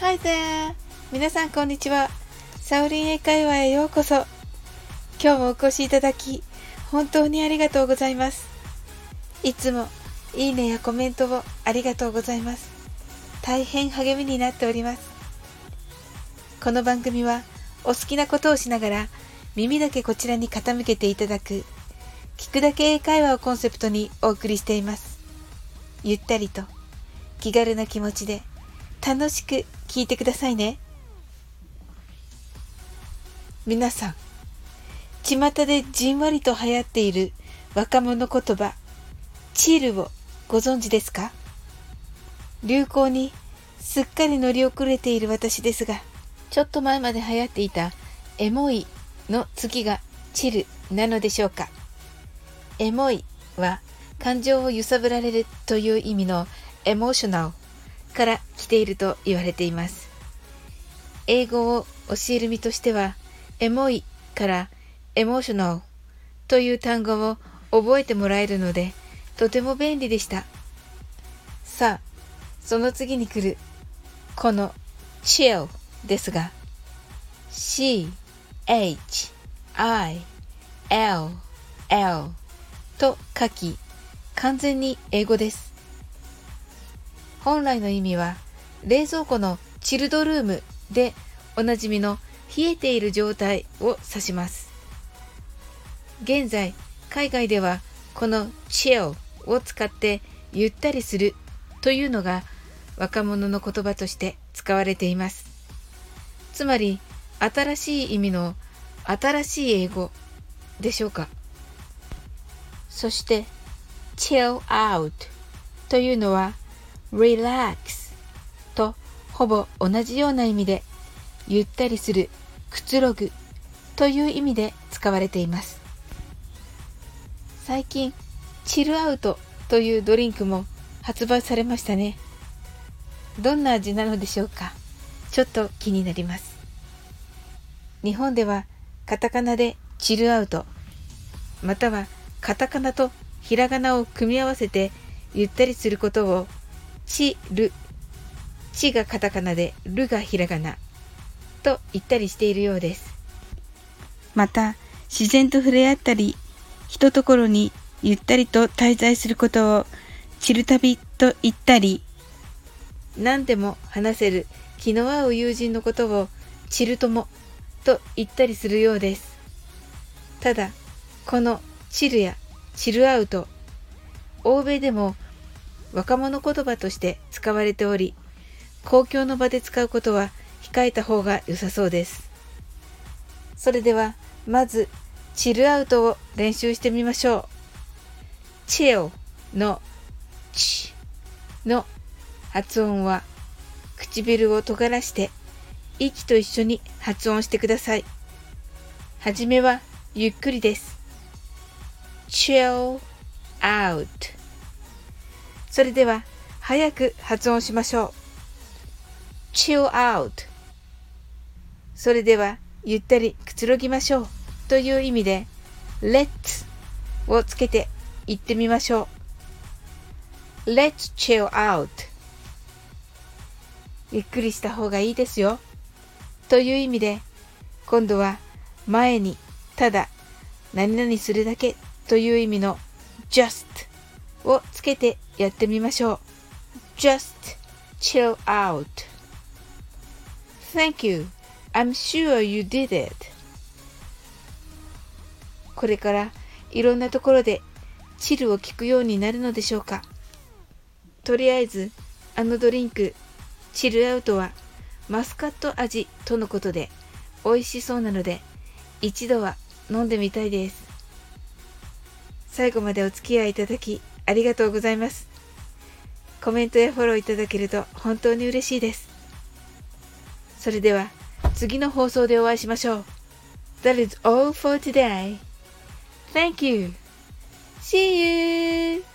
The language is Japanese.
Hi there! 皆さんこんにちは。サウリン英会話へようこそ。今日もお越しいただき、本当にありがとうございます。いつもいいねやコメントをありがとうございます。大変励みになっております。この番組はお好きなことをしながら耳だけこちらに傾けていただく聞くだけ英会話をコンセプトにお送りしています。ゆったりと気軽な気持ちで楽しく聞いてくださいね。皆さん、巷でじんわりと流行っている若者言葉、チールをご存知ですか？流行にすっかり乗り遅れている私ですが、ちょっと前まで流行っていたエモいの次がチルなのでしょうか？エモいは感情を揺さぶられるという意味のエモーショナルから来ていると言われています。英語を教える身としては、エモいからエモーショナルという単語を覚えてもらえるので、とても便利でした。さあ、その次に来る、この chill ですが、c, h, i, l, l と書き、完全に英語です。本来の意味は、冷蔵庫のチルドルームでおなじみの冷えている状態を指します。現在、海外ではこの chill を使ってゆったりするというのが若者の言葉として使われています。つまり新しい意味の新しい英語でしょうか？そして chill out というのは relax とほぼ同じような意味でゆったりする、くつろぐという意味で使われています。最近チルアウトというドリンクも発売されましたね。どんな味なのでしょうか？ちょっと気になります。日本ではカタカナでチルアウト、またはカタカナとひらがなを組み合わせてゆったりすることをチル、チがカタカナでルがひらがなと言ったりしているようです。また自然と触れ合ったり、ひとところにゆったりと滞在することをチル旅と言ったり、何でも話せる気の合う友人のことをチル友と言ったりするようです。ただ、このチルやチルアウト、欧米でも若者言葉として使われており、公共の場で使うことは控えた方が良さそうです。それでは、まず、チルアウトを練習してみましょう。chill のチの発音は唇を尖らして息と一緒に発音してください。はじめはゆっくりです。Chill out それでは早く発音しましょう。chill out それではゆったりくつろぎましょうという意味で let's をつけて行ってみましょう。Let's chill out. ゆっくりした方がいいですよ。という意味で、今度は前にただ何々するだけという意味の just をつけてやってみましょう。just chill out. Thank you. I'm sure you did it. これからいろんなところでチルを聞くようになるのでしょうかとりあえずあのドリンクチルアウトはマスカット味とのことで美味しそうなので一度は飲んでみたいです最後までお付き合いいただきありがとうございますコメントやフォローいただけると本当に嬉しいですそれでは次の放送でお会いしましょう That is all for today. Thank you. See you!